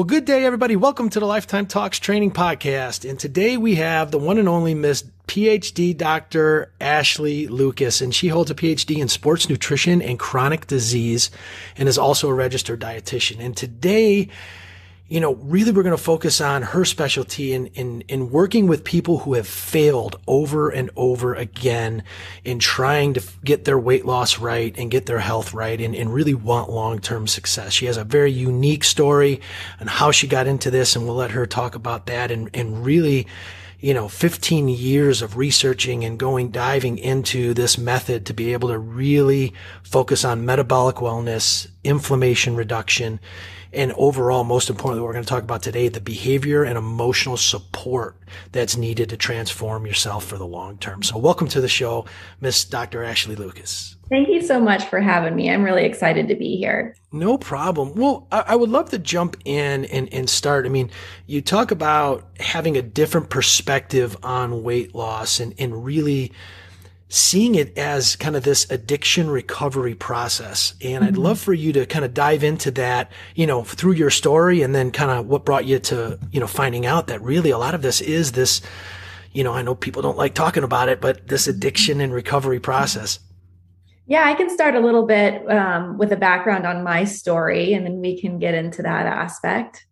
Well, good day, everybody. Welcome to the Lifetime Talks Training Podcast. And today we have the one and only Miss PhD Dr. Ashley Lucas, and she holds a PhD in sports nutrition and chronic disease and is also a registered dietitian. And today, you know, really we're going to focus on her specialty in, in, in working with people who have failed over and over again in trying to get their weight loss right and get their health right and, and really want long-term success. She has a very unique story on how she got into this and we'll let her talk about that and, and really, you know, 15 years of researching and going diving into this method to be able to really focus on metabolic wellness, inflammation reduction, and overall, most importantly, we're going to talk about today, the behavior and emotional support that's needed to transform yourself for the long term. So welcome to the show, Miss Dr. Ashley Lucas. Thank you so much for having me. I'm really excited to be here. No problem. Well, I, I, would love to jump in and, and start. I mean, you talk about having a different perspective on weight loss and, and really seeing it as kind of this addiction recovery process. And mm-hmm. I'd love for you to kind of dive into that, you know, through your story and then kind of what brought you to, you know, finding out that really a lot of this is this, you know, I know people don't like talking about it, but this mm-hmm. addiction and recovery process. Yeah, I can start a little bit um, with a background on my story, and then we can get into that aspect.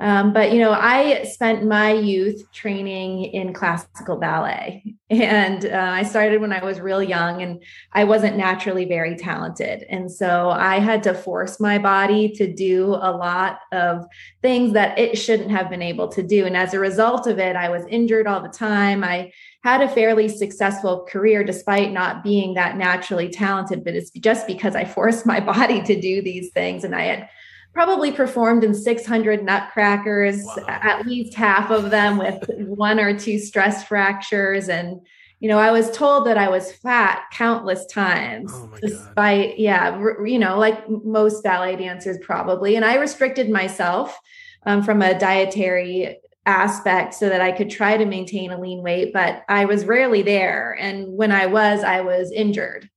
Um, but you know, I spent my youth training in classical ballet, and uh, I started when I was real young, and I wasn't naturally very talented, and so I had to force my body to do a lot of things that it shouldn't have been able to do, and as a result of it, I was injured all the time. I had a fairly successful career despite not being that naturally talented, but it's just because I forced my body to do these things, and I had probably performed in 600 nutcrackers, wow. at least half of them with one or two stress fractures. And, you know, I was told that I was fat countless times, oh despite, God. yeah, you know, like most ballet dancers probably. And I restricted myself um, from a dietary aspect so that I could try to maintain a lean weight, but I was rarely there. And when I was, I was injured.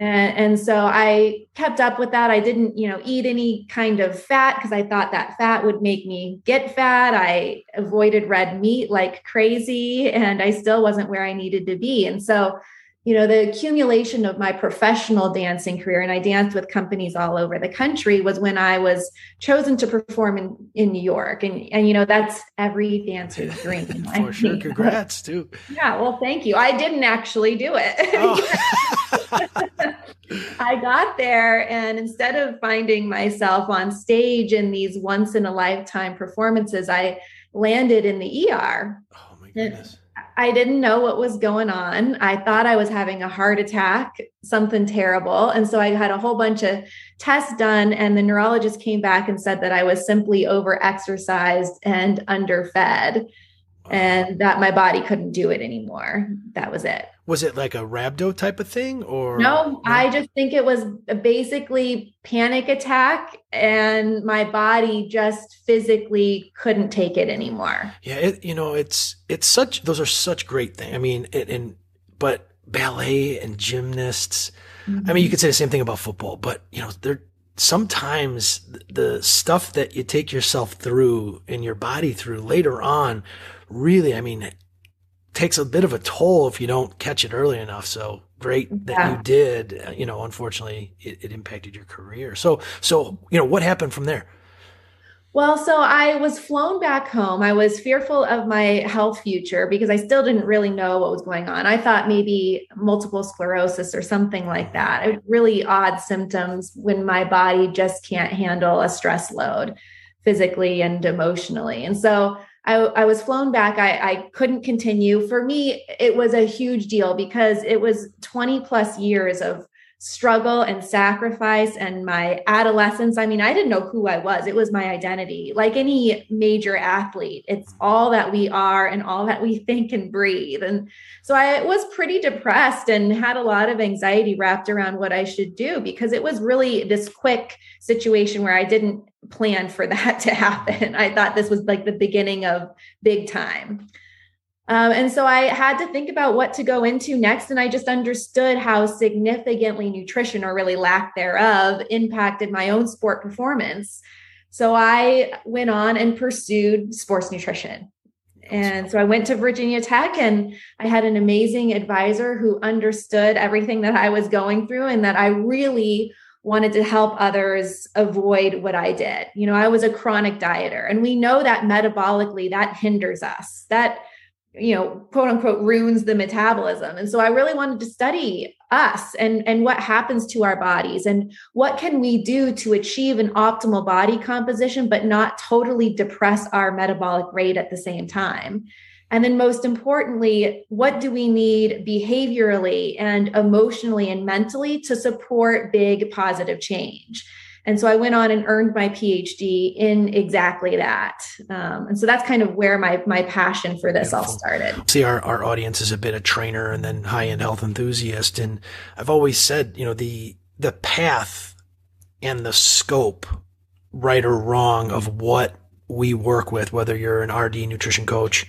And, and so I kept up with that. I didn't, you know, eat any kind of fat because I thought that fat would make me get fat. I avoided red meat like crazy, and I still wasn't where I needed to be. And so you know the accumulation of my professional dancing career and i danced with companies all over the country was when i was chosen to perform in, in new york and and you know that's every dancer's dream for sure congrats too yeah well thank you i didn't actually do it oh. i got there and instead of finding myself on stage in these once in a lifetime performances i landed in the er oh my goodness I didn't know what was going on. I thought I was having a heart attack, something terrible. And so I had a whole bunch of tests done, and the neurologist came back and said that I was simply over exercised and underfed and that my body couldn't do it anymore. That was it. Was it like a rhabdo type of thing or No? I just think it was basically panic attack and my body just physically couldn't take it anymore. Yeah, it, you know, it's it's such those are such great things. I mean, it, and but ballet and gymnasts, mm-hmm. I mean, you could say the same thing about football, but you know, they're sometimes the stuff that you take yourself through and your body through later on really, I mean, it takes a bit of a toll if you don't catch it early enough. So great that yeah. you did. Uh, you know, unfortunately, it, it impacted your career. So, so you know, what happened from there? Well, so I was flown back home. I was fearful of my health future because I still didn't really know what was going on. I thought maybe multiple sclerosis or something like that. Really odd symptoms when my body just can't handle a stress load physically and emotionally. And so I, I was flown back. I, I couldn't continue. For me, it was a huge deal because it was 20 plus years of struggle and sacrifice and my adolescence. I mean, I didn't know who I was. It was my identity. Like any major athlete, it's all that we are and all that we think and breathe. And so I was pretty depressed and had a lot of anxiety wrapped around what I should do because it was really this quick situation where I didn't plan for that to happen. I thought this was like the beginning of big time. Um, and so I had to think about what to go into next. And I just understood how significantly nutrition or really lack thereof impacted my own sport performance. So I went on and pursued sports nutrition. And so I went to Virginia Tech and I had an amazing advisor who understood everything that I was going through and that I really wanted to help others avoid what I did. You know, I was a chronic dieter and we know that metabolically that hinders us. That you know, quote unquote ruins the metabolism. And so I really wanted to study us and and what happens to our bodies and what can we do to achieve an optimal body composition but not totally depress our metabolic rate at the same time and then most importantly what do we need behaviorally and emotionally and mentally to support big positive change and so I went on and earned my PhD in exactly that. Um, and so that's kind of where my my passion for this Beautiful. all started. See, our, our audience is a bit of trainer and then high end health enthusiast. And I've always said, you know, the the path and the scope, right or wrong, of what we work with, whether you're an RD nutrition coach,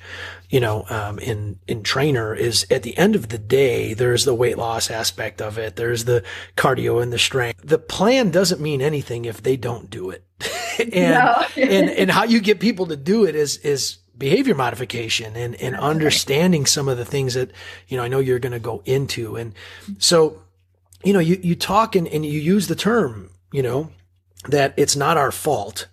you know, um, in, in trainer is at the end of the day, there's the weight loss aspect of it. There's the cardio and the strength. The plan doesn't mean anything if they don't do it. and, and, and how you get people to do it is, is behavior modification and, and understanding some of the things that, you know, I know you're going to go into. And so, you know, you, you talk and, and you use the term, you know, that it's not our fault.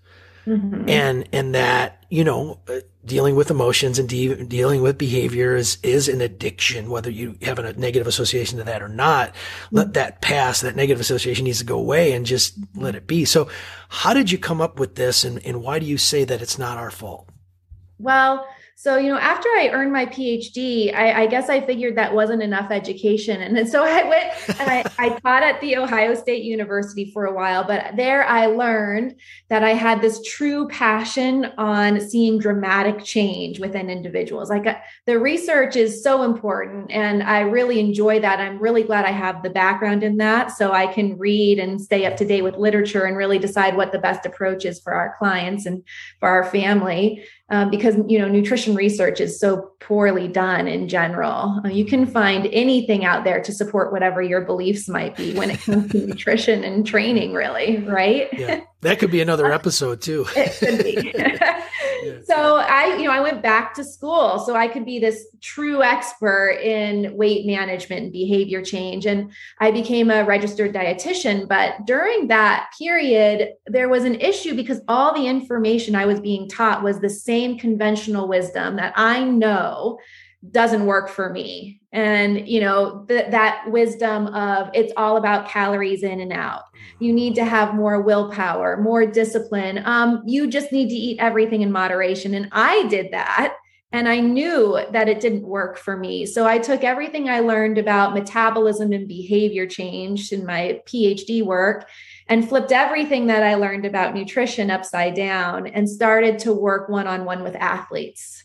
Mm-hmm. And, and that, you know, dealing with emotions and de- dealing with behaviors is, is an addiction, whether you have a negative association to that or not. Let mm-hmm. that pass. That negative association needs to go away and just let it be. So how did you come up with this and, and why do you say that it's not our fault? Well, so, you know, after I earned my PhD, I, I, guess I figured that wasn't enough education. And so I went and I, I taught at the Ohio State University for a while, but there I learned that I had this true passion on seeing dramatic change within individuals. Like uh, the research is so important and I really enjoy that. I'm really glad I have the background in that so I can read and stay up to date with literature and really decide what the best approach is for our clients and for our family um, because you know nutrition research is so poorly done in general. Uh, you can find anything out there to support whatever your beliefs might be when it comes to nutrition and training, really, right? Yeah. That could be another episode too. it could be. so I, you know, I went back to school so I could be this true expert in weight management and behavior change. And I became a registered dietitian. But during that period, there was an issue because all the information I was being taught was the same conventional wisdom that I know doesn't work for me. And you know th- that wisdom of it's all about calories in and out. You need to have more willpower more discipline. Um, you just need to eat everything in moderation. And i did that and i knew that it didn't work for me. So i took everything i learned about metabolism and behavior change in my phd work and flipped everything that i learned about nutrition upside down and started to work one-on-one with athletes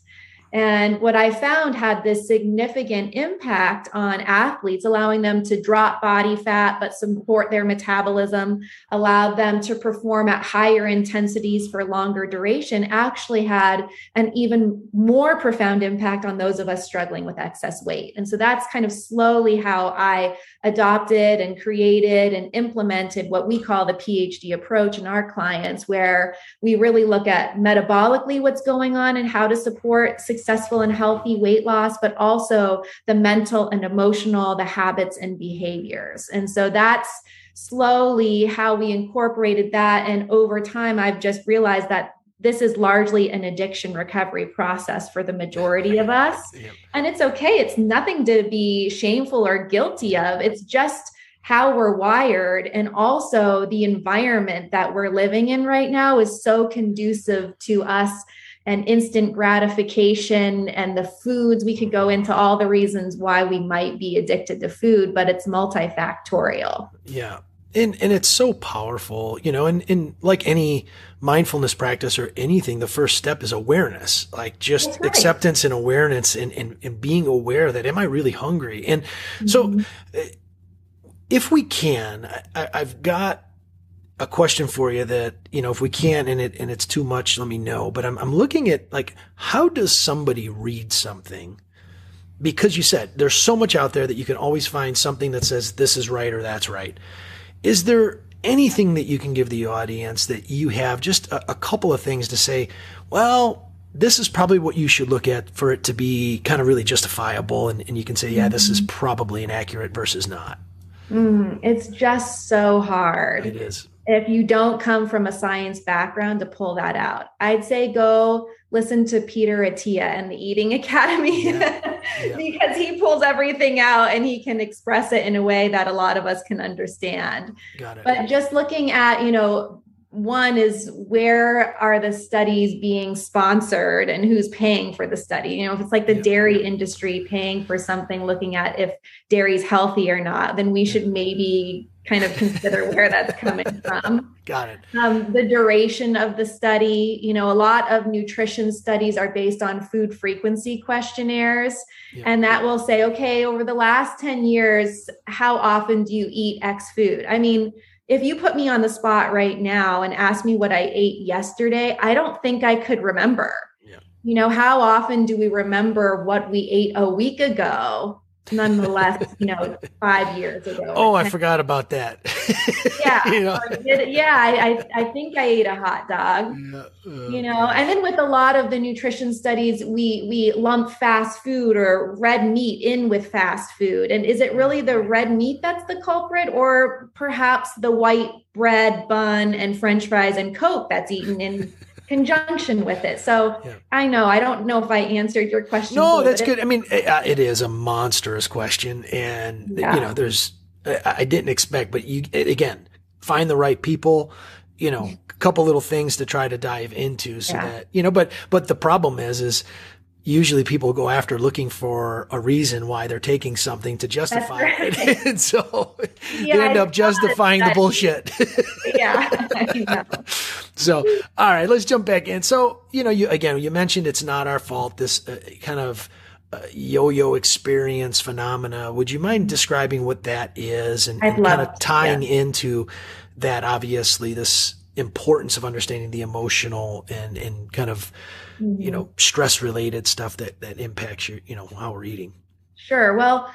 and what I found had this significant impact on athletes, allowing them to drop body fat, but support their metabolism, allowed them to perform at higher intensities for longer duration, actually had an even more profound impact on those of us struggling with excess weight. And so that's kind of slowly how I adopted and created and implemented what we call the PhD approach in our clients, where we really look at metabolically what's going on and how to support successful and healthy weight loss, but also the mental and emotional, the habits and behaviors. And so that's slowly how we incorporated that. And over time, I've just realized that this is largely an addiction recovery process for the majority of us. And it's okay. It's nothing to be shameful or guilty of. It's just how we're wired. And also, the environment that we're living in right now is so conducive to us and instant gratification and the foods. We could go into all the reasons why we might be addicted to food, but it's multifactorial. Yeah and and it's so powerful you know and, and like any mindfulness practice or anything the first step is awareness like just right. acceptance and awareness and, and and being aware that am i really hungry and mm-hmm. so eh, if we can I, i've got a question for you that you know if we can't and it and it's too much let me know but i'm, I'm looking at like how does somebody read something because you said there's so much out there that you can always find something that says this is right or that's right is there anything that you can give the audience that you have just a, a couple of things to say, well, this is probably what you should look at for it to be kind of really justifiable. And, and you can say, yeah, this is mm-hmm. probably inaccurate versus not. Mm, it's just so hard. It is. If you don't come from a science background to pull that out, I'd say go listen to Peter Attia and the Eating Academy yeah. Yeah. because he pulls everything out and he can express it in a way that a lot of us can understand. Got it. But just looking at, you know, one is where are the studies being sponsored and who's paying for the study you know if it's like the dairy industry paying for something looking at if dairy is healthy or not then we should maybe kind of consider where that's coming from got it um, the duration of the study you know a lot of nutrition studies are based on food frequency questionnaires yeah. and that will say okay over the last 10 years how often do you eat x food i mean if you put me on the spot right now and ask me what I ate yesterday, I don't think I could remember. Yeah. You know, how often do we remember what we ate a week ago? Nonetheless, you know, five years ago. Oh, I forgot about that. yeah. you know? yeah. I, I, think I ate a hot dog, yeah. uh, you know, and then with a lot of the nutrition studies, we, we lump fast food or red meat in with fast food. And is it really the red meat that's the culprit or perhaps the white bread bun and French fries and Coke that's eaten in conjunction with it. So yeah. I know I don't know if I answered your question. No, that's good. I mean, it, uh, it is a monstrous question, and yeah. you know, there's I didn't expect, but you again find the right people. You know, a couple little things to try to dive into so yeah. that you know. But but the problem is is usually people go after looking for a reason why they're taking something to justify right. it. and so yeah, they end up justifying the bullshit. yeah. so, all right, let's jump back in. So, you know, you again, you mentioned it's not our fault, this uh, kind of uh, yo-yo experience phenomena. Would you mind describing what that is and, and kind of tying yeah. into that obviously this importance of understanding the emotional and, and kind of mm-hmm. you know, stress related stuff that that impacts your, you know, how we're eating. Sure. Well,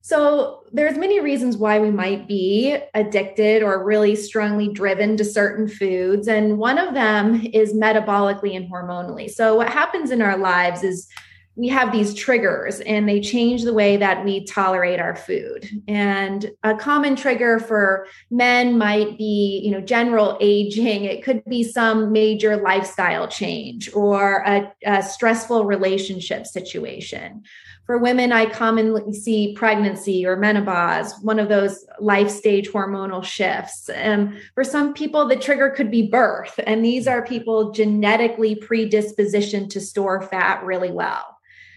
so there's many reasons why we might be addicted or really strongly driven to certain foods and one of them is metabolically and hormonally. So what happens in our lives is we have these triggers and they change the way that we tolerate our food. And a common trigger for men might be you know general aging. It could be some major lifestyle change or a, a stressful relationship situation. For women i commonly see pregnancy or menopause one of those life stage hormonal shifts. And for some people the trigger could be birth. And these are people genetically predispositioned to store fat really well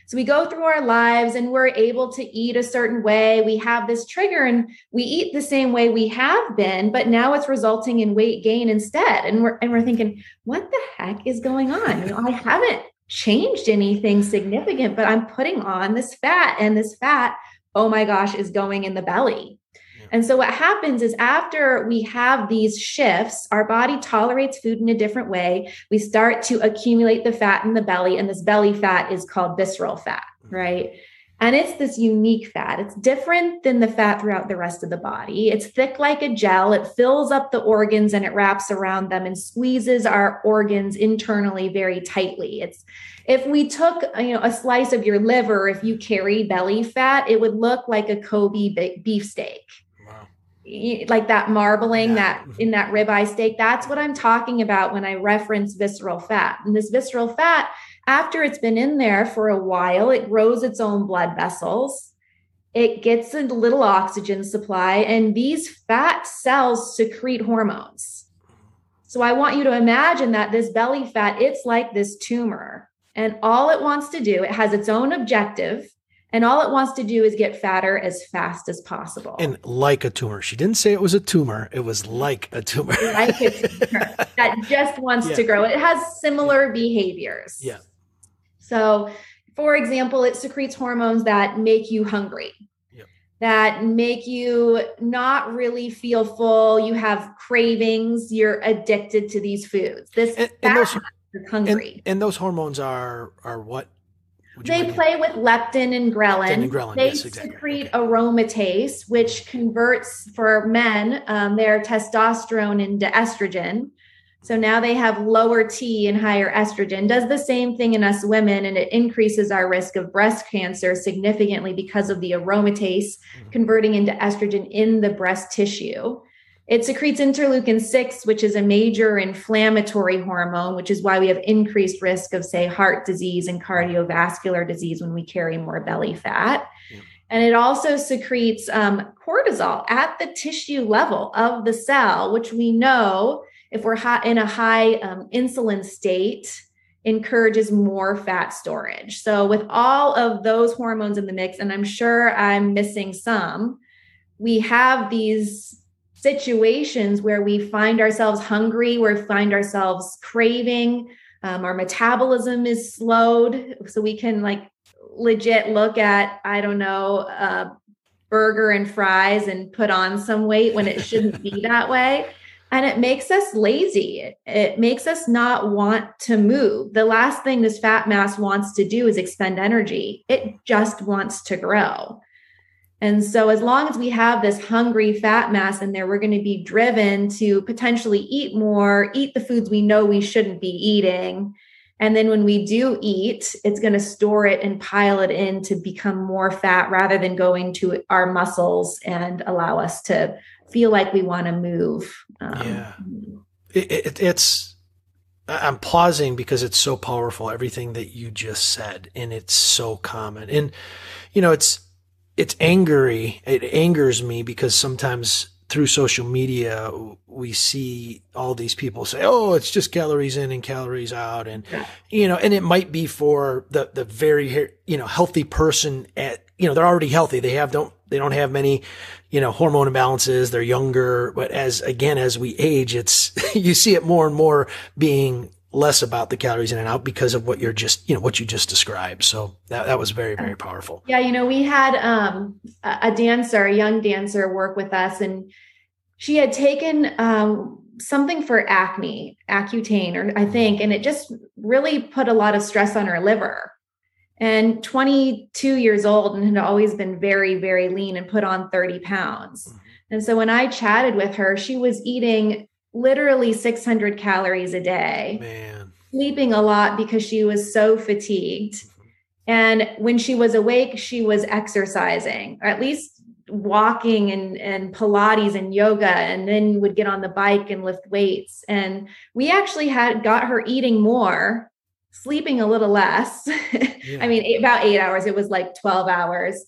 so we go through our lives and we're able to eat a certain way. We have this trigger and we eat the same way we have been, but now it's resulting in weight gain instead. And we're and we're thinking, what the heck is going on? You know, I haven't changed anything significant, but I'm putting on this fat and this fat, oh my gosh, is going in the belly. And so what happens is after we have these shifts, our body tolerates food in a different way. We start to accumulate the fat in the belly, and this belly fat is called visceral fat, mm-hmm. right? And it's this unique fat. It's different than the fat throughout the rest of the body. It's thick like a gel. It fills up the organs and it wraps around them and squeezes our organs internally very tightly. It's if we took you know a slice of your liver, if you carry belly fat, it would look like a Kobe beefsteak like that marbling yeah. that mm-hmm. in that ribeye steak that's what i'm talking about when i reference visceral fat and this visceral fat after it's been in there for a while it grows its own blood vessels it gets a little oxygen supply and these fat cells secrete hormones so i want you to imagine that this belly fat it's like this tumor and all it wants to do it has its own objective and all it wants to do is get fatter as fast as possible. And like a tumor. She didn't say it was a tumor. It was like a tumor. like a tumor that just wants yeah. to grow. It has similar behaviors. Yeah. So, for example, it secretes hormones that make you hungry, that make you not really feel full. You have cravings. You're addicted to these foods. This and, and those, hungry. And, and those hormones are are what They play with leptin and ghrelin. Leptin and ghrelin. They yes, exactly. secrete okay. aromatase, which converts for men um, their testosterone into estrogen. So now they have lower T and higher estrogen. Does the same thing in us women, and it increases our risk of breast cancer significantly because of the aromatase mm-hmm. converting into estrogen in the breast tissue. It secretes interleukin 6, which is a major inflammatory hormone, which is why we have increased risk of, say, heart disease and cardiovascular disease when we carry more belly fat. Yeah. And it also secretes um, cortisol at the tissue level of the cell, which we know if we're hot in a high um, insulin state, encourages more fat storage. So, with all of those hormones in the mix, and I'm sure I'm missing some, we have these situations where we find ourselves hungry, where we find ourselves craving, um, our metabolism is slowed. So we can like legit look at, I don't know, a burger and fries and put on some weight when it shouldn't be that way. And it makes us lazy. It makes us not want to move. The last thing this fat mass wants to do is expend energy. It just wants to grow. And so, as long as we have this hungry fat mass in there, we're going to be driven to potentially eat more, eat the foods we know we shouldn't be eating. And then when we do eat, it's going to store it and pile it in to become more fat rather than going to our muscles and allow us to feel like we want to move. Um, yeah. It, it, it's, I'm pausing because it's so powerful, everything that you just said, and it's so common. And, you know, it's, it's angry. It angers me because sometimes through social media, we see all these people say, "Oh, it's just calories in and calories out," and you know, and it might be for the the very you know healthy person at you know they're already healthy. They have don't they don't have many you know hormone imbalances. They're younger, but as again as we age, it's you see it more and more being less about the calories in and out because of what you're just, you know, what you just described. So that, that was very, very powerful. Yeah. You know, we had um, a dancer, a young dancer work with us and she had taken um, something for acne, Accutane, or I think, and it just really put a lot of stress on her liver. And 22 years old and had always been very, very lean and put on 30 pounds. Mm-hmm. And so when I chatted with her, she was eating literally 600 calories a day. Man. Sleeping a lot because she was so fatigued. Mm-hmm. And when she was awake, she was exercising, or at least walking and, and Pilates and yoga, and then would get on the bike and lift weights. And we actually had got her eating more, sleeping a little less. Yeah. I mean, eight, about eight hours. It was like 12 hours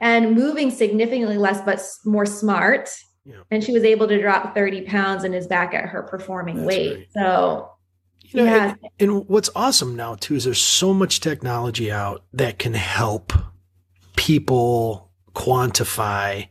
and moving significantly less, but more smart yeah. And she was able to drop 30 pounds and is back at her performing That's weight. Right. So, you know, yeah. And, and what's awesome now, too, is there's so much technology out that can help people quantify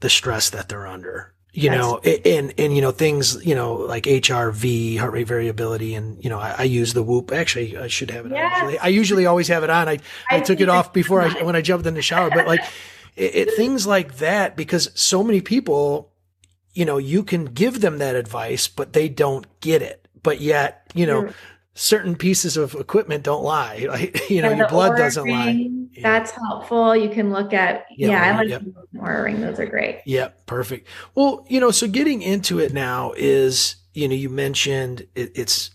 the stress that they're under you know, and, and, you know, things, you know, like HRV, heart rate variability. And, you know, I, I use the whoop. Actually, I should have it yes. on. Usually. I usually always have it on. I, I, I took it off before I, when I jumped in the shower, but like, it, it, things like that because so many people, you know, you can give them that advice, but they don't get it. But yet, you know, certain pieces of equipment don't lie. Like, you know, your blood doesn't lie. That's helpful. You can look at, yeah, yeah I like yep. Oura Those are great. Yep. Perfect. Well, you know, so getting into it now is, you know, you mentioned it, it's,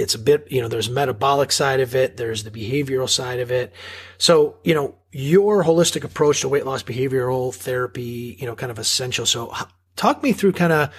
it's a bit, you know, there's metabolic side of it. There's the behavioral side of it. So, you know, your holistic approach to weight loss behavioral therapy, you know, kind of essential. So talk me through kind of,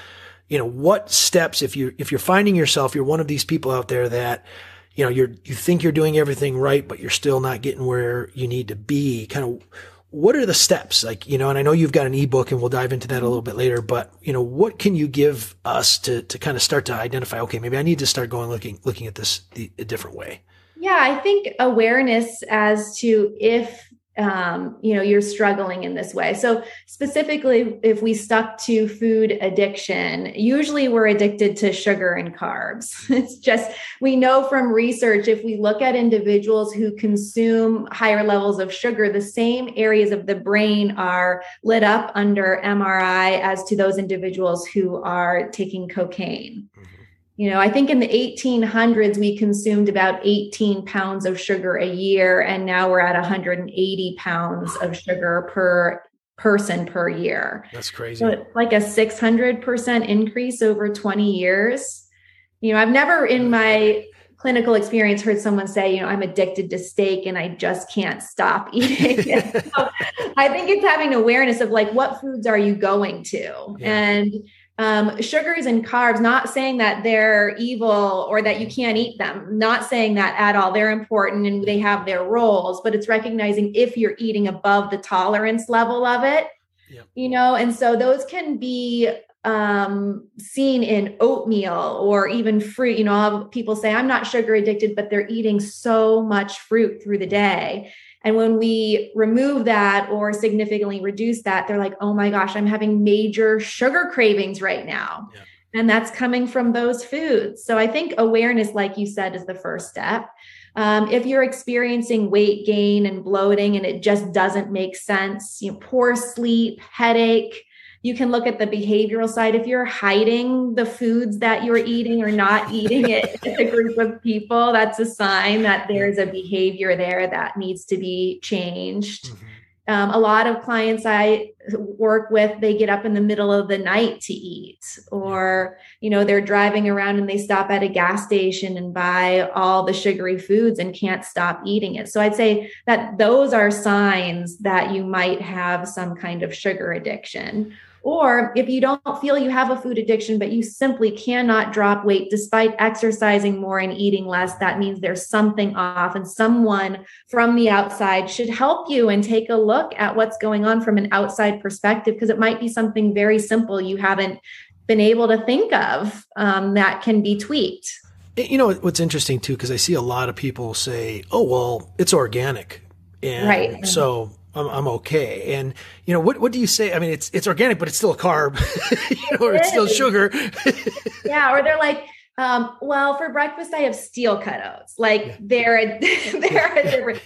you know, what steps, if you, if you're finding yourself, you're one of these people out there that, you know, you're, you think you're doing everything right, but you're still not getting where you need to be. Kind of what are the steps? Like, you know, and I know you've got an ebook and we'll dive into that a little bit later, but you know, what can you give us to, to kind of start to identify, okay, maybe I need to start going looking, looking at this the, a different way? Yeah, I think awareness as to if um, you know you're struggling in this way. So specifically if we stuck to food addiction usually we're addicted to sugar and carbs. It's just we know from research if we look at individuals who consume higher levels of sugar the same areas of the brain are lit up under mri as to those individuals who are taking cocaine You know, I think in the 1800s, we consumed about 18 pounds of sugar a year, and now we're at 180 pounds of sugar per person per year. That's crazy. So like a 600% increase over 20 years. You know, I've never in my clinical experience heard someone say, you know, I'm addicted to steak and I just can't stop eating so I think it's having awareness of like what foods are you going to? Yeah. And um, sugars and carbs, not saying that they're evil or that you can't eat them, not saying that at all. They're important and they have their roles, but it's recognizing if you're eating above the tolerance level of it, yep. you know, and so those can be um, seen in oatmeal or even fruit. You know, people say, I'm not sugar addicted, but they're eating so much fruit through the day. And when we remove that or significantly reduce that, they're like, oh my gosh, I'm having major sugar cravings right now. Yeah. And that's coming from those foods. So I think awareness, like you said, is the first step. Um, if you're experiencing weight gain and bloating and it just doesn't make sense, you know, poor sleep, headache, you can look at the behavioral side. If you're hiding the foods that you're eating or not eating it with a group of people, that's a sign that there's a behavior there that needs to be changed. Mm-hmm. Um, a lot of clients I work with, they get up in the middle of the night to eat, or you know they're driving around and they stop at a gas station and buy all the sugary foods and can't stop eating it. So I'd say that those are signs that you might have some kind of sugar addiction. Or if you don't feel you have a food addiction, but you simply cannot drop weight despite exercising more and eating less, that means there's something off, and someone from the outside should help you and take a look at what's going on from an outside perspective, because it might be something very simple you haven't been able to think of um, that can be tweaked. You know what's interesting too, because I see a lot of people say, "Oh, well, it's organic," and right. so I'm, I'm okay. And you know, what what do you say? I mean, it's it's organic, but it's still a carb, you know, or it's still sugar. yeah, or they're like, um, well, for breakfast I have steel cut oats. Like yeah. they're they're a different.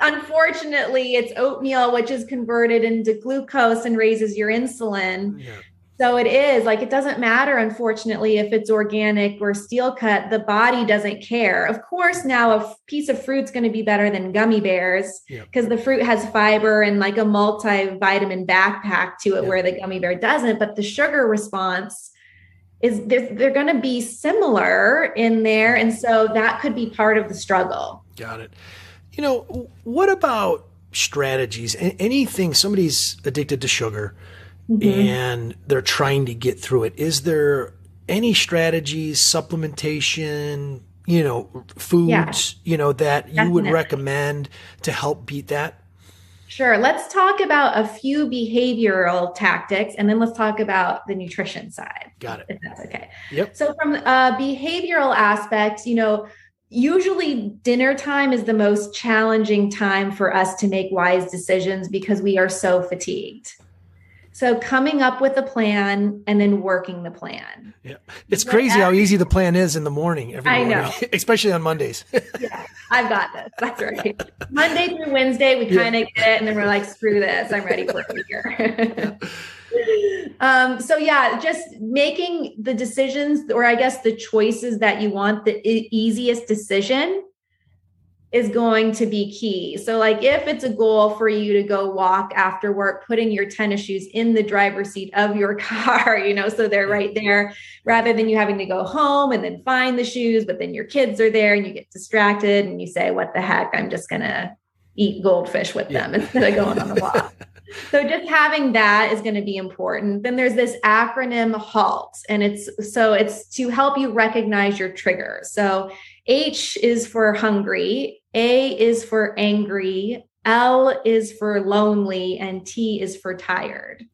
unfortunately, it's oatmeal, which is converted into glucose and raises your insulin. Yeah. So it is like it doesn't matter, unfortunately, if it's organic or steel cut, the body doesn't care. Of course, now a piece of fruit's going to be better than gummy bears because the fruit has fiber and like a multivitamin backpack to it where the gummy bear doesn't. But the sugar response is they're, they're going to be similar in there. And so that could be part of the struggle. Got it. You know, what about strategies? Anything somebody's addicted to sugar mm-hmm. and they're trying to get through it. Is there any strategies, supplementation, you know, foods, yeah, you know, that definitely. you would recommend to help beat that? Sure. Let's talk about a few behavioral tactics and then let's talk about the nutrition side. Got it. If that's okay. Yep. So, from a behavioral aspect, you know, usually dinner time is the most challenging time for us to make wise decisions because we are so fatigued. So coming up with a plan and then working the plan. Yeah. It's crazy how easy the plan is in the morning every morning, I know. especially on Mondays. yeah. I've got this. That's right. Monday through Wednesday, we kind of get it and then we're like, screw this. I'm ready for a year. um, so yeah, just making the decisions or I guess the choices that you want the easiest decision is going to be key. So, like, if it's a goal for you to go walk after work, putting your tennis shoes in the driver's seat of your car, you know, so they're right there rather than you having to go home and then find the shoes, but then your kids are there and you get distracted and you say, What the heck? I'm just going to eat goldfish with them yeah. instead of going on a walk. so just having that is going to be important then there's this acronym halt and it's so it's to help you recognize your triggers so h is for hungry a is for angry, L is for lonely, and T is for tired.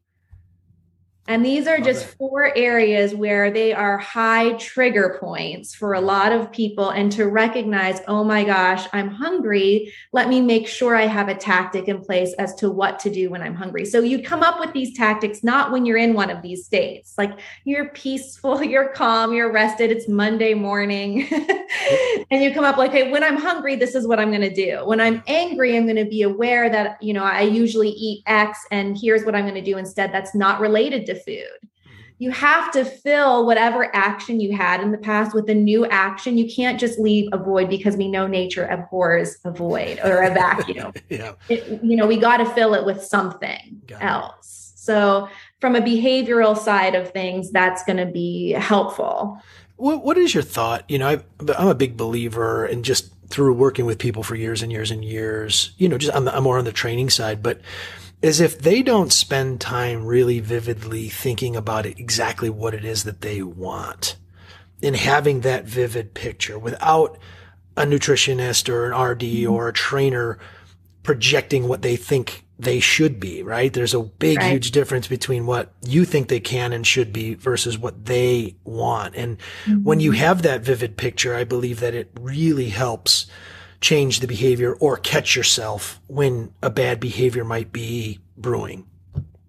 And these are just four areas where they are high trigger points for a lot of people. And to recognize, oh my gosh, I'm hungry. Let me make sure I have a tactic in place as to what to do when I'm hungry. So you come up with these tactics not when you're in one of these states. Like you're peaceful, you're calm, you're rested, it's Monday morning. and you come up like, hey, when I'm hungry, this is what I'm going to do. When I'm angry, I'm going to be aware that, you know, I usually eat X and here's what I'm going to do instead that's not related to food. Mm-hmm. you have to fill whatever action you had in the past with a new action. You can't just leave a void because we know nature abhors a void or a vacuum. yeah. It, you know, we got to fill it with something got else. It. So, from a behavioral side of things, that's going to be helpful. What, what is your thought? You know, i am a big believer in just through working with people for years and years and years, you know, just I'm, I'm more on the training side, but is if they don't spend time really vividly thinking about it, exactly what it is that they want and having that vivid picture without a nutritionist or an RD mm-hmm. or a trainer projecting what they think they should be, right? There's a big, right. huge difference between what you think they can and should be versus what they want. And mm-hmm. when you have that vivid picture, I believe that it really helps change the behavior or catch yourself when a bad behavior might be brewing?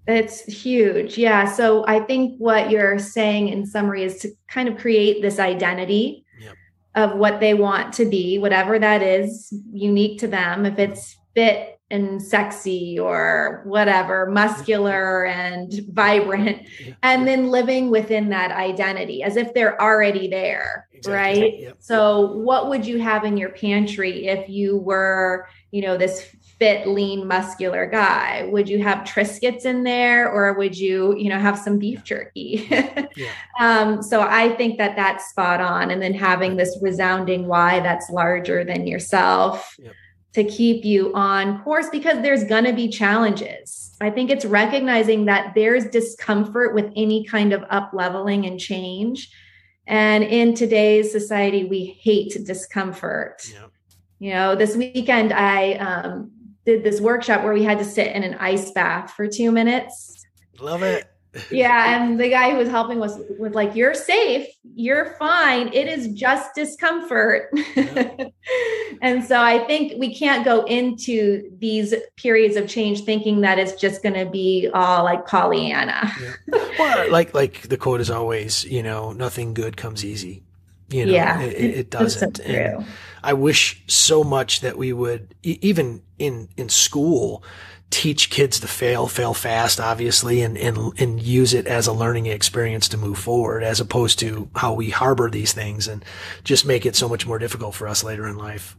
It's huge. Yeah. So I think what you're saying in summary is to kind of create this identity yep. of what they want to be, whatever that is unique to them. If it's fit and sexy or whatever, muscular and vibrant, and then living within that identity as if they're already there. Exactly. Right. Yep. So, what would you have in your pantry if you were, you know, this fit, lean, muscular guy? Would you have Triscuits in there or would you, you know, have some beef jerky? yeah. um, so I think that that's spot on. And then having this resounding why that's larger than yourself yep. To keep you on course because there's going to be challenges. I think it's recognizing that there's discomfort with any kind of up leveling and change. And in today's society, we hate discomfort. Yep. You know, this weekend I um, did this workshop where we had to sit in an ice bath for two minutes. Love it. Yeah. And the guy who was helping was was like, You're safe, you're fine. It is just discomfort. Yeah. and so I think we can't go into these periods of change thinking that it's just gonna be all like Pollyanna. yeah. Well, like like the quote is always, you know, nothing good comes easy. You know, yeah, it, it doesn't. So I wish so much that we would, even in, in school, teach kids to fail, fail fast, obviously, and, and, and use it as a learning experience to move forward as opposed to how we harbor these things and just make it so much more difficult for us later in life.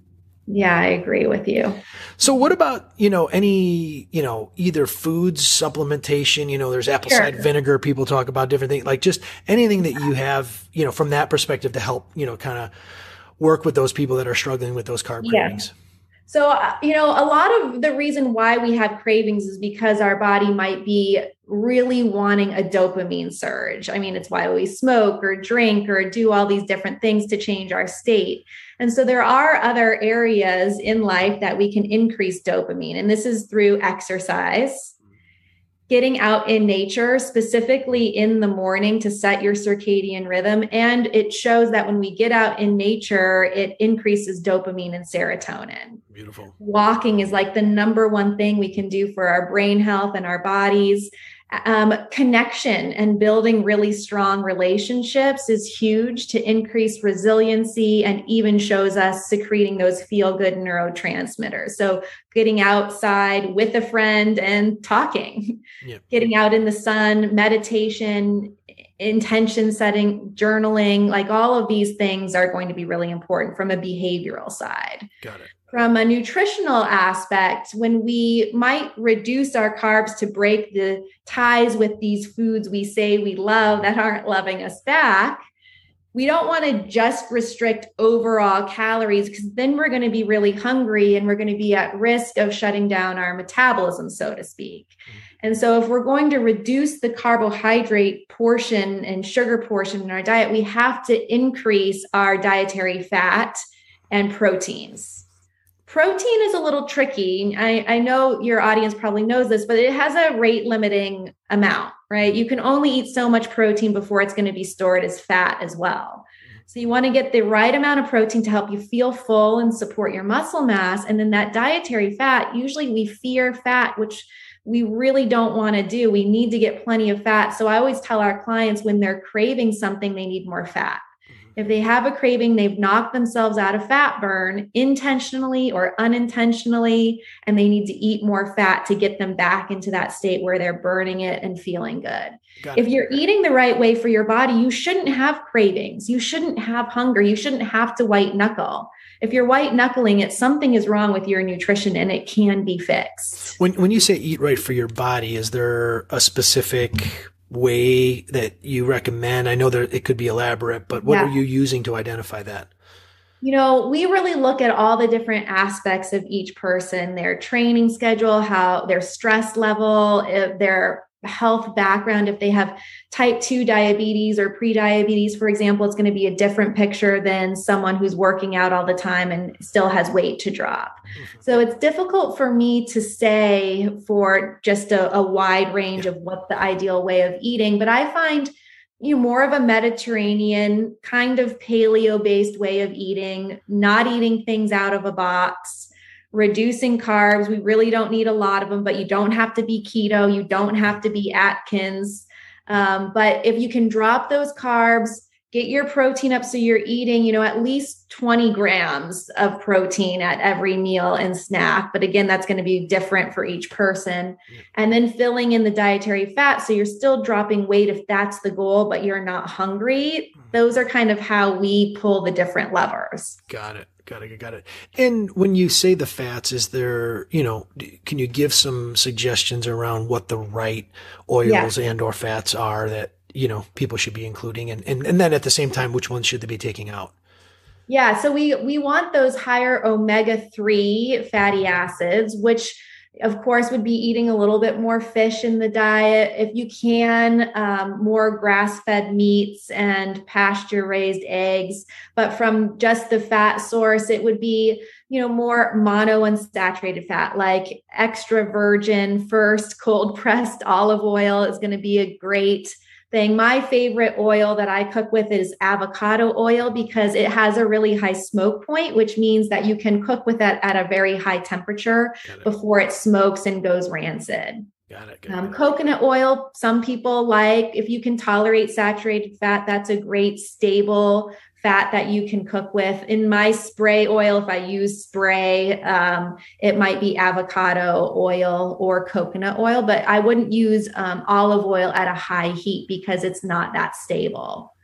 Yeah, I agree with you. So what about, you know, any, you know, either foods, supplementation, you know, there's apple sure. cider vinegar, people talk about different things, like just anything that you have, you know, from that perspective to help, you know, kind of work with those people that are struggling with those carb yeah. cravings? So, uh, you know, a lot of the reason why we have cravings is because our body might be really wanting a dopamine surge. I mean, it's why we smoke or drink or do all these different things to change our state. And so there are other areas in life that we can increase dopamine, and this is through exercise getting out in nature, specifically in the morning to set your circadian rhythm. And it shows that when we get out in nature, it increases dopamine and serotonin. Beautiful. Walking is like the number one thing we can do for our brain health and our bodies um, connection and building really strong relationships is huge to increase resiliency and even shows us secreting those feel good neurotransmitters. So, getting outside with a friend and talking, yep. getting out in the sun, meditation, intention setting, journaling, like all of these things are going to be really important from a behavioral side. Got it from a nutritional aspect, when we might reduce our carbs to break the ties with these foods we say we love that aren't loving us back, we don't want to just restrict overall calories because then we're going to be really hungry and we're going to be at risk of shutting down our metabolism, so to speak. Mm-hmm. And so, if we're going to reduce the carbohydrate portion and sugar portion in our diet, we have to increase our dietary fat and proteins. Protein is a little tricky. I, I know your audience probably knows this, but it has a rate limiting amount, right? You can only eat so much protein before it's going to be stored as fat as well. So you want to get the right amount of protein to help you feel full and support your muscle mass. And then that dietary fat, usually we fear fat, which we really don't want to do. We need to get plenty of fat. So I always tell our clients when they're craving something, they need more fat If they have a craving, they've knocked themselves out of fat burn intentionally or unintentionally, and they need to eat more fat to get them back into that state where they're burning it and feeling good. If you're eating the right way for your body, you shouldn't have cravings. You shouldn't have hunger. You shouldn't have to white knuckle. If you're white knuckling it, something is wrong with your nutrition and it can be fixed. When, when you say eat right for your body, is there a specific way that you recommend? I know that it could be elaborate, but what yeah. are you using to identify that? You know, we really look at all the different aspects of each person, their training schedule, how their stress level, their health background, if they have type 2 diabetes or pre-diabetes, for example, it's going to be a different picture than someone who's working out all the time and still has weight to drop. Mm-hmm. So it's difficult for me to say for just a, a wide range of what the ideal way of eating, but I find you know, more of a Mediterranean kind of paleo based way of eating, not eating things out of a box reducing carbs. We really don't need a lot of them, but you don't have to be keto. You don't have to be Atkins. Um, but if you can drop those carbs, get your protein up so you're eating, you know, at least 20 grams of protein at every meal and snack. But again, that's going to be different for each person. And then filling in the dietary fat. So you're still dropping weight if that's the goal, but you're not hungry. Mm. Those are kind of how we pull the different levers. Got it. Got it. Got it. And when you say the fats, is there, you know, can you give some suggestions around what the right oils yeah. and or fats are that, you know, people should be including? And, and, and then at the same time, which ones should they be taking out? Yeah. So we, we want those higher omega 3 fatty acids, which of course would be eating a little bit more fish in the diet. If you can um, more grass-fed meats and pasture raised eggs. But from just the fat source it would be you know more mono unsaturated fat like extra virgin first cold pressed olive oil is going to be a great thing. My favorite oil that I cook with is avocado oil because it has a really high smoke point, which means that you can cook with it at a very high temperature it. before it smokes and goes rancid. Got it. Got um, it. Coconut oil, some people like. If you can tolerate saturated fat, that's a great stable fat that you can cook with. In my spray oil, if I use spray, um, it might be avocado oil or coconut oil, but I wouldn't use um, olive oil at a high heat because it's not that stable.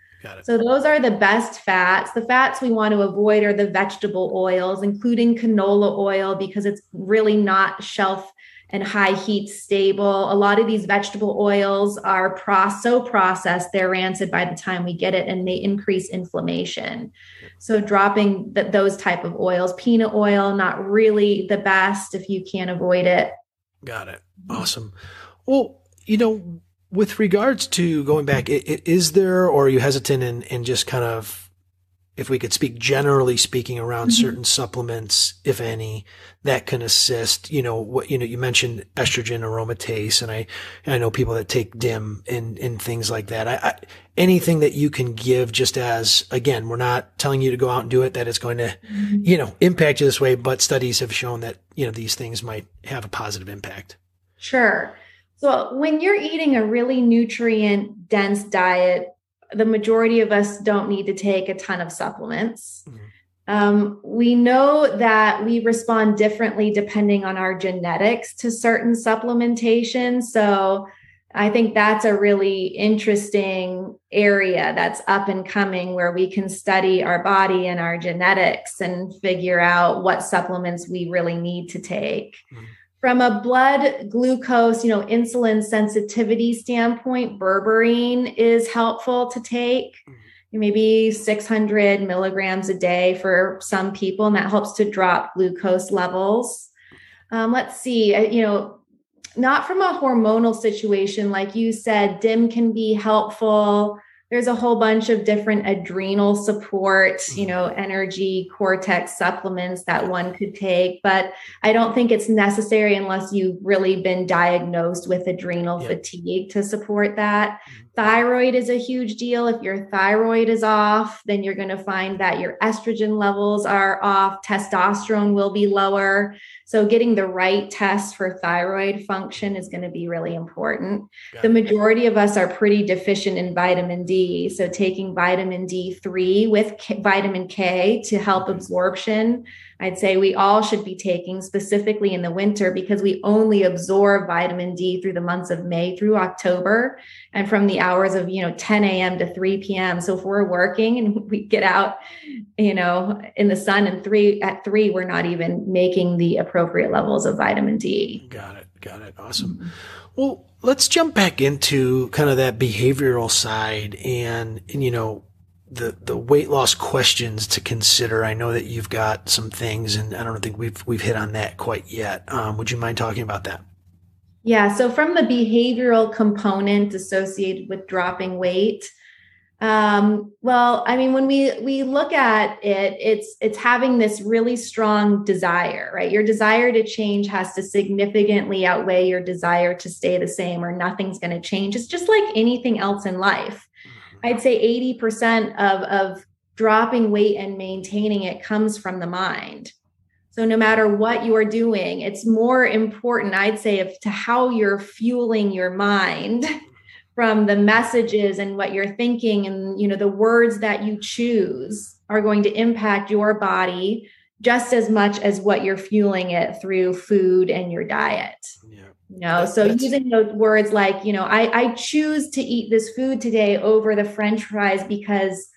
So those are the best fats. The fats we want to avoid are the vegetable oils, including canola oil, because it's really not shelf and high heat stable. A lot of these vegetable oils are so processed, they're rancid by the time we get it and they increase inflammation. So dropping th- those type of oils, peanut oil, not really the best if you can't avoid it. Got it. Awesome. Well, you know, with regards to going back, is there, or are you hesitant in, in just kind of if we could speak generally speaking around mm-hmm. certain supplements, if any, that can assist, you know, what, you know, you mentioned estrogen aromatase and I, I know people that take DIM and, and things like that. I, I, anything that you can give just as, again, we're not telling you to go out and do it, that it's going to, mm-hmm. you know, impact you this way, but studies have shown that, you know, these things might have a positive impact. Sure. So when you're eating a really nutrient dense diet, the majority of us don't need to take a ton of supplements. Mm-hmm. Um, we know that we respond differently depending on our genetics to certain supplementation. So I think that's a really interesting area that's up and coming where we can study our body and our genetics and figure out what supplements we really need to take. Mm-hmm. From a blood glucose, you know, insulin sensitivity standpoint, berberine is helpful to take. Mm-hmm. Maybe 600 milligrams a day for some people, and that helps to drop glucose levels. Um, let's see, you know, not from a hormonal situation, like you said, DIM can be helpful there's a whole bunch of different adrenal support, you know, energy cortex supplements that one could take, but I don't think it's necessary unless you've really been diagnosed with adrenal fatigue to support that. Mm-hmm. Thyroid is a huge deal. If your thyroid is off, then you're going to find that your estrogen levels are off, testosterone will be lower. So, getting the right test for thyroid function is going to be really important. Got the majority of us are pretty deficient in vitamin D D. So, taking vitamin D3 with K, vitamin K to help mm-hmm. absorption. I'd say we all should be taking specifically in the winter because we only absorb vitamin D through the months of May through October and from the hours of, you know, 10 a.m. to 3 p.m. So if we're working and we get out, you know, in the sun and three at three, we're not even making the appropriate levels of vitamin D. Got it. Got it. Awesome. Well, let's jump back into kind of that behavioral side and, and, you know, the, the weight loss questions to consider. I know that you've got some things and I don't think we've, we've hit on that quite yet. Um, would you mind talking about that? Yeah. So from the behavioral component associated with dropping weight, um, well, I mean, when we we look at it, it's it's having this really strong desire, right? Your desire to change has to significantly outweigh your desire to stay the same, or nothing's going to change. It's just like anything else in life. I'd say 80% of, of dropping weight and maintaining it comes from the mind. So no matter what you are doing, it's more important, I'd say, of to how you're fueling your mind from the messages and what you're thinking and you know the words that you choose are going to impact your body just as much as what you're fueling it through food and your diet. You know so using those words like you know I, I choose to eat this food today over the french fries because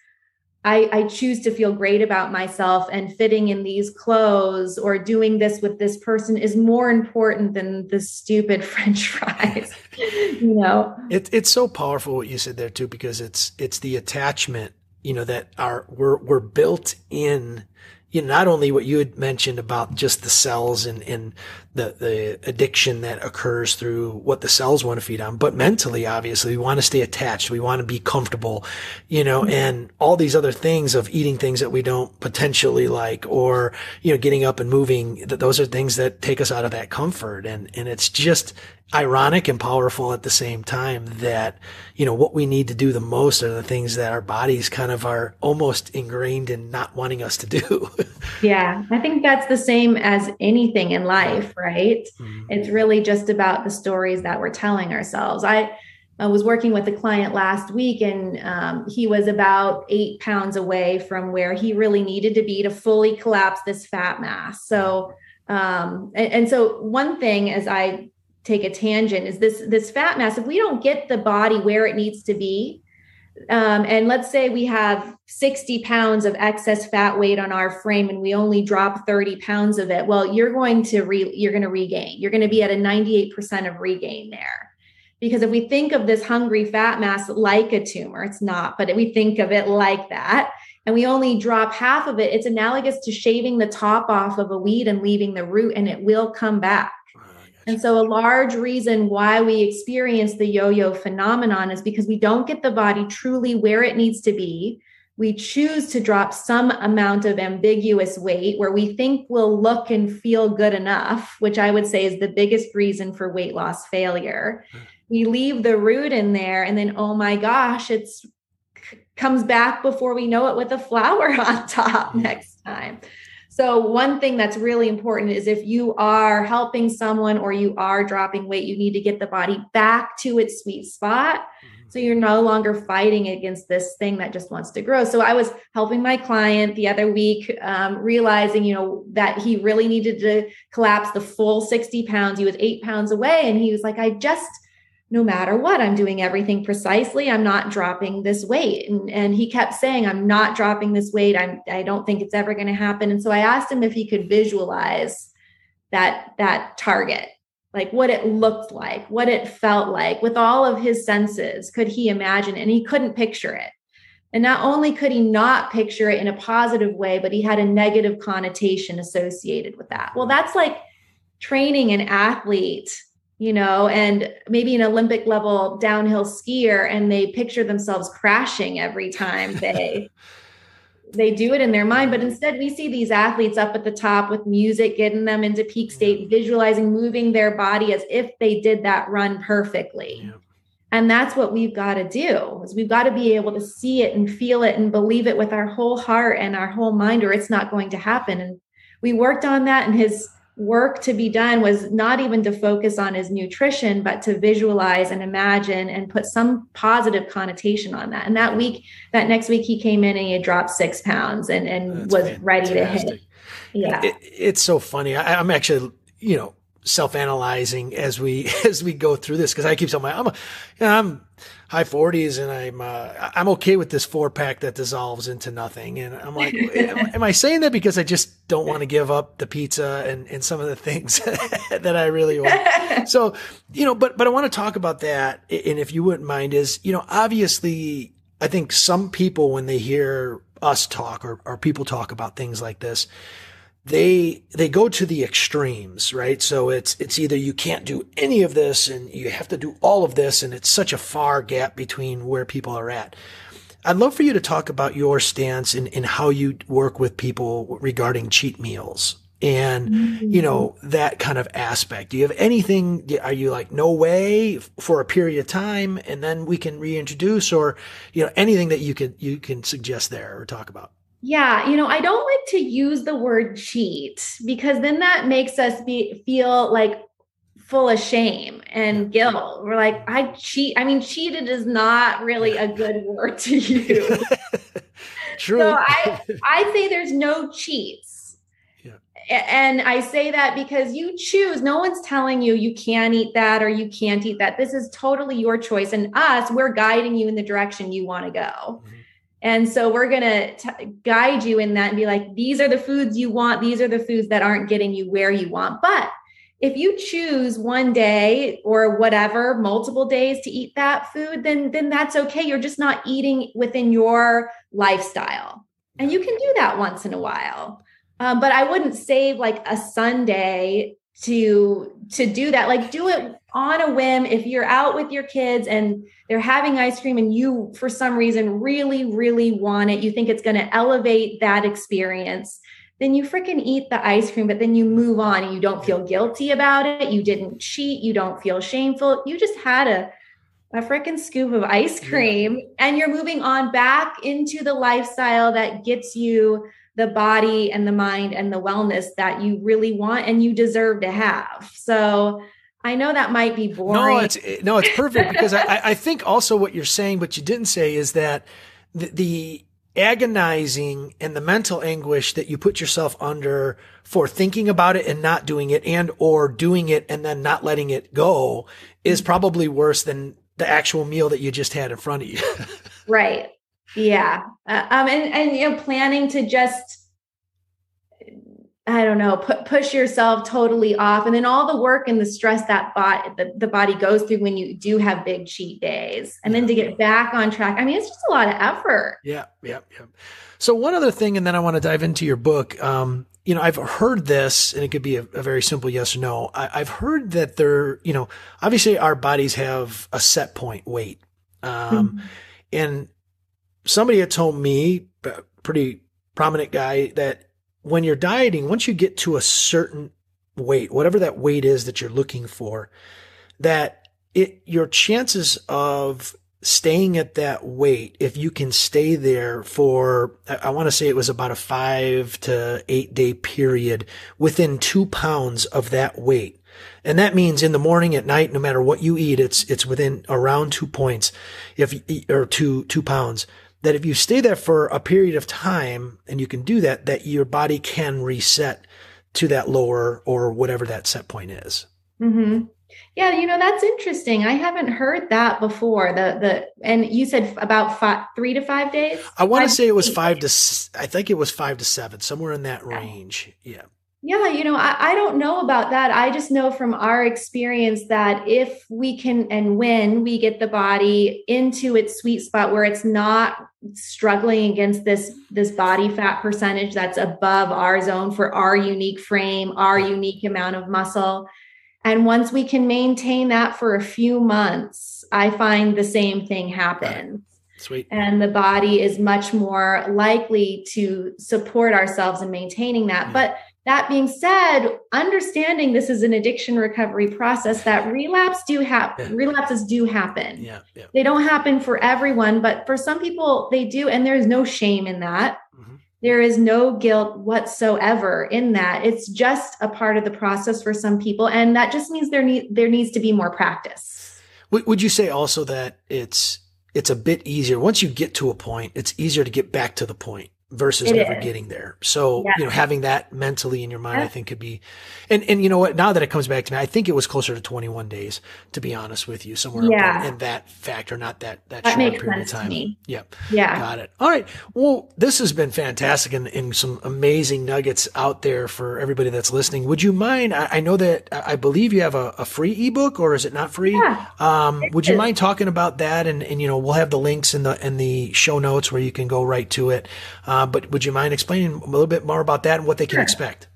I, I choose to feel great about myself and fitting in these clothes or doing this with this person is more important than the stupid french fries you know? It, it's so powerful what you said there too because it's it's the attachment you know that are we're we're built in you know, not only what you had mentioned about just the cells and, and the, the addiction that occurs through what the cells want to feed on, but mentally, obviously, we want to stay attached. We want to be comfortable, you know, mm-hmm. and all these other things of eating things that we don't potentially like or, you know, getting up and moving. That those are things that take us out of that comfort. And, and it's just, ironic and powerful at the same time that, you know, what we need to do the most are the things that our bodies kind of are almost ingrained in not wanting us to do. yeah. I think that's the same as anything in life, right? Mm-hmm. It's really just about the stories that we're telling ourselves. I, I was working with a client last week and um, he was about eight pounds away from where he really needed to be to fully collapse this fat mass. So, um, and, and so one thing as I take a tangent is this this fat mass if we don't get the body where it needs to be um, and let's say we have 60 pounds of excess fat weight on our frame and we only drop 30 pounds of it well you're going to re, you're going to regain. You're going to be at a 98% of regain there. Because if we think of this hungry fat mass like a tumor it's not but we think of it like that and we only drop half of it it's analogous to shaving the top off of a weed and leaving the root and it will come back and so, a large reason why we experience the yo yo phenomenon is because we don't get the body truly where it needs to be. We choose to drop some amount of ambiguous weight where we think we'll look and feel good enough, which I would say is the biggest reason for weight loss failure. We leave the root in there, and then, oh my gosh, it's comes back before we know it with a flower on top mm. next time. So, one thing that's really important is if you are helping someone or you are dropping weight, you need to get the body back to its sweet spot. Mm-hmm. So, you're no longer fighting against this thing that just wants to grow. So, I was helping my client the other week, um, realizing, you know, that he really needed to collapse the full 60 pounds. He was eight pounds away. And he was like, I just, no matter what i'm doing everything precisely. I'm not dropping this weight. And, and he kept saying i'm not dropping this weight. I'm i don't think it's ever going to happen. And so i asked him if he could visualize that that target like what it looked like what it felt like. With all of his senses could he imagine? And he couldn't picture it. And not only could he not picture it in a positive way but he had a negative connotation associated with that. Well that's like training an athlete you know, and maybe an Olympic level downhill skier and they picture themselves crashing every time they they do it in their mind. But instead we see these athletes up at the top with music getting them into peak state visualizing moving their body as if they did that run perfectly. Yeah. and that's what we've got to do is we've got to be able to see it and feel it and believe it with our whole heart and our whole mind or it's not going to happen. And we worked on that and his work to be done was not even to focus on his nutrition, but to visualize and imagine and put some positive connotation on that. And that week, that next week, he came in and he had dropped six pounds and, and was fantastic. ready to hit. Yeah. It, it's so funny. I, I'm actually, you know, self-analyzing as we as we go through this because I keep telling my I'm a, you know, I'm high 40s and I'm uh, I'm okay with this four pack that dissolves into nothing. And I'm like am, am, I saying that because I just don't want to give up the pizza and and some of the things that I really want? So you know but but I want to talk about that and if you wouldn't mind is you know obviously I think some people when they hear us talk or, or people talk about things like this they they go to the extremes, right? So it's it's either you can't do any of this and you have to do all of this, and it's such a far gap between where people are at. I'd love for you to talk about your stance in, in how you work with people regarding cheat meals and mm-hmm. you know that kind of aspect do you have anything are you like no way for a period of time and then we can reintroduce or you know anything that you could you can suggest there or talk about yeah, you know, I don't like to use the word cheat because then that makes us be feel like full of shame and guilt. We're like, I cheat. I mean, cheated is not really a good word to use. True. So I I say there's no cheats. Yeah. And I say that because you choose, no one's telling you you can't eat that or you can't eat that. This is totally your choice. And us, we're guiding you in the direction you want to go. Mm-hmm. And so we're going to guide you in that and be like, these are the foods you want. These are the foods that aren't getting you where you want. But if you choose one day or whatever, multiple days to eat that food, then, then that's okay. You're just not eating within your lifestyle. And you can do that once in a while. Um, but I wouldn't save like a Sunday to to do that. Like do it on a whim. If you're out with your kids and they're having ice cream and you for some reason really really want it you think it's going to elevate that experience then you freaking eat the ice cream but then you move on and you don't feel guilty about it. You didn't cheat. You don't feel shameful. You just had a a freaking scoop of ice cream and you're moving on back into the lifestyle that gets you the body and the mind and the wellness that you really want and you deserve to have. So I know that might be boring. No, it's no, it's perfect because I, I think also what you're saying, but you didn't say, is that the, the agonizing and the mental anguish that you put yourself under for thinking about it and not doing it and or doing it and then not letting it go is mm-hmm. probably worse than the actual meal that you just had in front of you. right. Yeah. Uh, um, and, and, you know, planning to just, I don't know, put, push yourself totally off. And then all the work and the stress that body, the, the body goes through when you do have big cheat days. And then to get back on track, I mean, it's just a lot of effort. Yeah. Yeah. Yeah. So one other thing, and then I want to dive into your book. Um, you know, I've heard this, and it could be a, a very simple yes or no. I, have heard that there, you know, obviously our bodies have a set point weight. Um, mm-hmm. and somebody had told me, pretty prominent guy, that when you're dieting, once you get to a certain weight, whatever that weight is that you're looking for, that it, your chances of staying at that weight, if you can stay there for, I, I want to say it was about a five to eight day period within two pounds of that weight. And that means in the morning, at night, no matter what you eat, it's, it's within around two points, if, or two, two pounds that if you stay there for a period of time and you can do that, that your body can reset to that lower or whatever that set point is. Mm-hmm. Yeah, you know that's interesting. I haven't heard that before. The the and you said about five, three to five days. I want to say it was five to. I think it was five to seven, somewhere in that range. Yeah. Yeah, you know, I, I, don't know about that. I just know from our experience that if we can and when we get the body into its sweet spot where it's not struggling against this this body fat percentage that's above our zone for our unique frame, our unique amount of muscle. And once we can maintain that for a few months, I find the same thing happens. Sweet. And the body is much more likely to support ourselves in maintaining that. Yeah. But that being said, understanding this is an addiction recovery process that relapse do happen. Yeah. Relapses do happen. Yeah, yeah, They don't happen for everyone, but for some people they do, and there's no shame in that. Mm-hmm. there is no guilt whatsoever in that. It's just a part of the process for some people. And that just means there need, there needs to be more practice. Would you say also that it's, it's a bit easier once you get to a point, it's easier to get back to the point versus it never is. getting there. So, yeah. you know, having that mentally in your mind, yeah. I think could be, and, and you know what, now that it comes back to me, I think it was closer to 21 days, to be honest with you, somewhere yeah. in that factor, not that, that, that short period of time. Yep. Yeah. Got it. All right. Well, this has been fantastic and, and some amazing nuggets out there for everybody that's listening. Would you mind? I, I know that I believe you have a, a, free ebook or is it not free? Yeah, um, would you mind talking about that? And, and, you know, we'll have the links in the, in the show notes where you can go right to it. Uh, but would you mind explaining a little bit more about that and what they can sure. expect?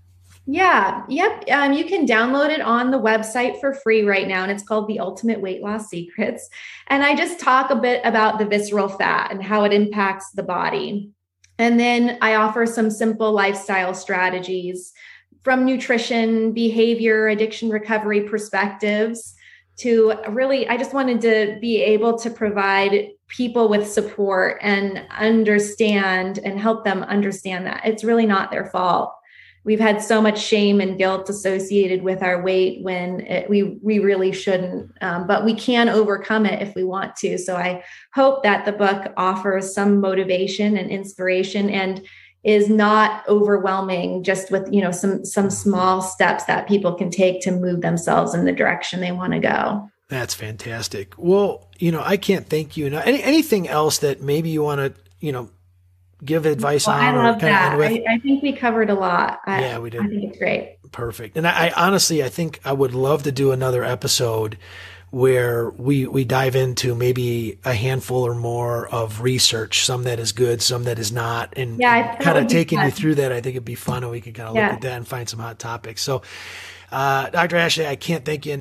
Yeah, yep. Um, you can download it on the website for free right now, and it's called The Ultimate Weight Loss Secrets. And I just talk a bit about the visceral fat and how it impacts the body. And then I offer some simple lifestyle strategies from nutrition, behavior, addiction recovery perspectives to really, I just wanted to be able to provide people with support and understand and help them understand that. It's really not their fault. We've had so much shame and guilt associated with our weight when it, we we really shouldn't um, but we can overcome it if we want to. So i hope that the book offers some motivation and inspiration and is not overwhelming just with you know some some small steps that people can take to move themselves in the direction they want to go that's fantastic. Well, you know, I can't thank you enough. Any, anything else that maybe you want to, you know, give advice well, on? I love that. I, I, think we covered a lot. I, yeah, we did. I think it's great. Perfect. And I, I honestly, I think I would love to do another episode where we we dive into maybe a handful or more of research, some that is good, some that is not, and, yeah, kind of taking you through that. I think it'd be fun, and we could kind of yeah. look at that and find some hot topics. So, uh, Dr. Ashley, I can't thank you